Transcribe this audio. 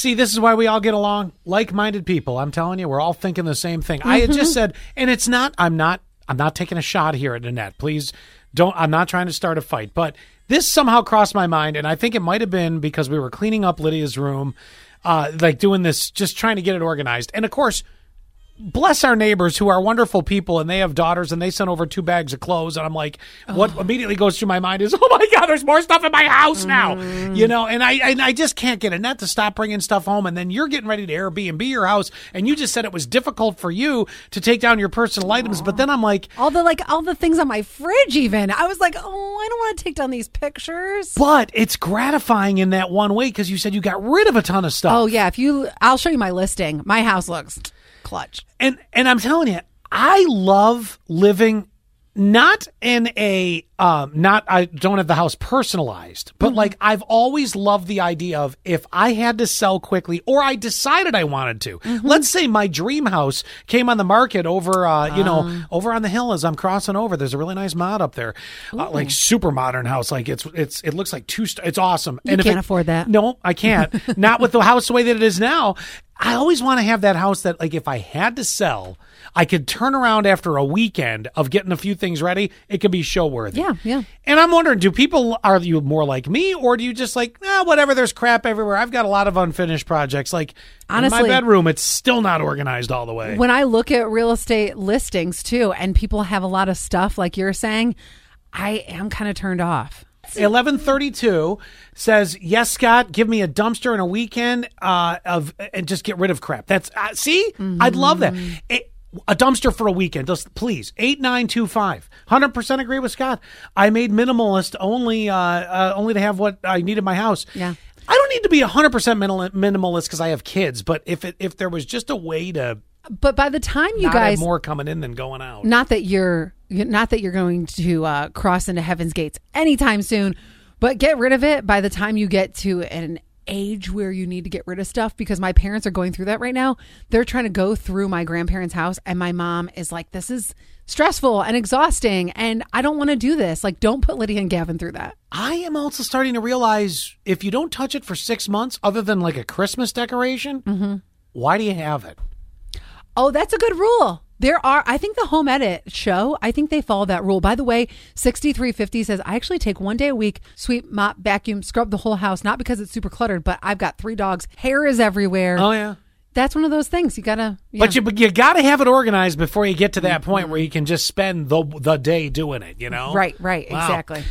See, this is why we all get along. Like-minded people. I'm telling you, we're all thinking the same thing. I had just said, and it's not. I'm not. I'm not taking a shot here at Annette. Please don't. I'm not trying to start a fight, but this somehow crossed my mind, and I think it might have been because we were cleaning up Lydia's room, uh, like doing this, just trying to get it organized, and of course bless our neighbors who are wonderful people and they have daughters and they sent over two bags of clothes and I'm like what oh. immediately goes through my mind is oh my god there's more stuff in my house now mm. you know and I and I just can't get Annette to stop bringing stuff home and then you're getting ready to Airbnb your house and you just said it was difficult for you to take down your personal items but then I'm like All the like all the things on my fridge even. I was like, "Oh, I don't want to take down these pictures." but it's gratifying in that one way because you said you got rid of a ton of stuff Oh yeah, if you I'll show you my listing. My house looks clutch. and and I'm telling you, I love living not in a um not I don't have the house personalized, but like I've always loved the idea of if I had to sell quickly or I decided I wanted to. Let's say my dream house came on the market over uh you know over on the hill as I'm crossing over. There's a really nice mod up there. Uh, like super modern house like it's it's it looks like two st- it's awesome. You if can't it- afford that. no, I can't. Not with the house the way that it is now. I always want to have that house that, like, if I had to sell, I could turn around after a weekend of getting a few things ready. It could be show worthy. Yeah, yeah. And I'm wondering, do people are you more like me, or do you just like, ah, whatever? There's crap everywhere. I've got a lot of unfinished projects. Like in Honestly- my bedroom, it's still not organized all the way. When I look at real estate listings too, and people have a lot of stuff like you're saying, I am kind of turned off. 1132 says, "Yes, Scott, give me a dumpster and a weekend uh, of and just get rid of crap." That's uh, see, I'd love that. A, a dumpster for a weekend, just please. Eight nine two five. Hundred percent agree with Scott. I made minimalist only uh, uh, only to have what I need in my house. Yeah. I don't need to be hundred percent minimalist because I have kids. But if it, if there was just a way to But by the time you not guys have more coming in than going out, not that you're not that you're going to uh, cross into heaven's gates anytime soon but get rid of it by the time you get to an age where you need to get rid of stuff because my parents are going through that right now. They're trying to go through my grandparents house and my mom is like this is stressful and exhausting and i don't want to do this. Like don't put lydia and gavin through that. I am also starting to realize if you don't touch it for six months, other than like a Christmas decoration, why do you have it? Oh, that's a good rule. There are, I think the home edit show, I think they follow that rule. By the way, 6350 says, I actually take one day a week, sweep, mop, vacuum, scrub the whole house, not because it's super cluttered, but I've got three dogs. Hair is everywhere. Oh yeah, That's one of those things. You gotta, yeah. but you but you got to have it organized before you get to that point where you can just spend the the day doing it. You know, right, right, Wow. exactly.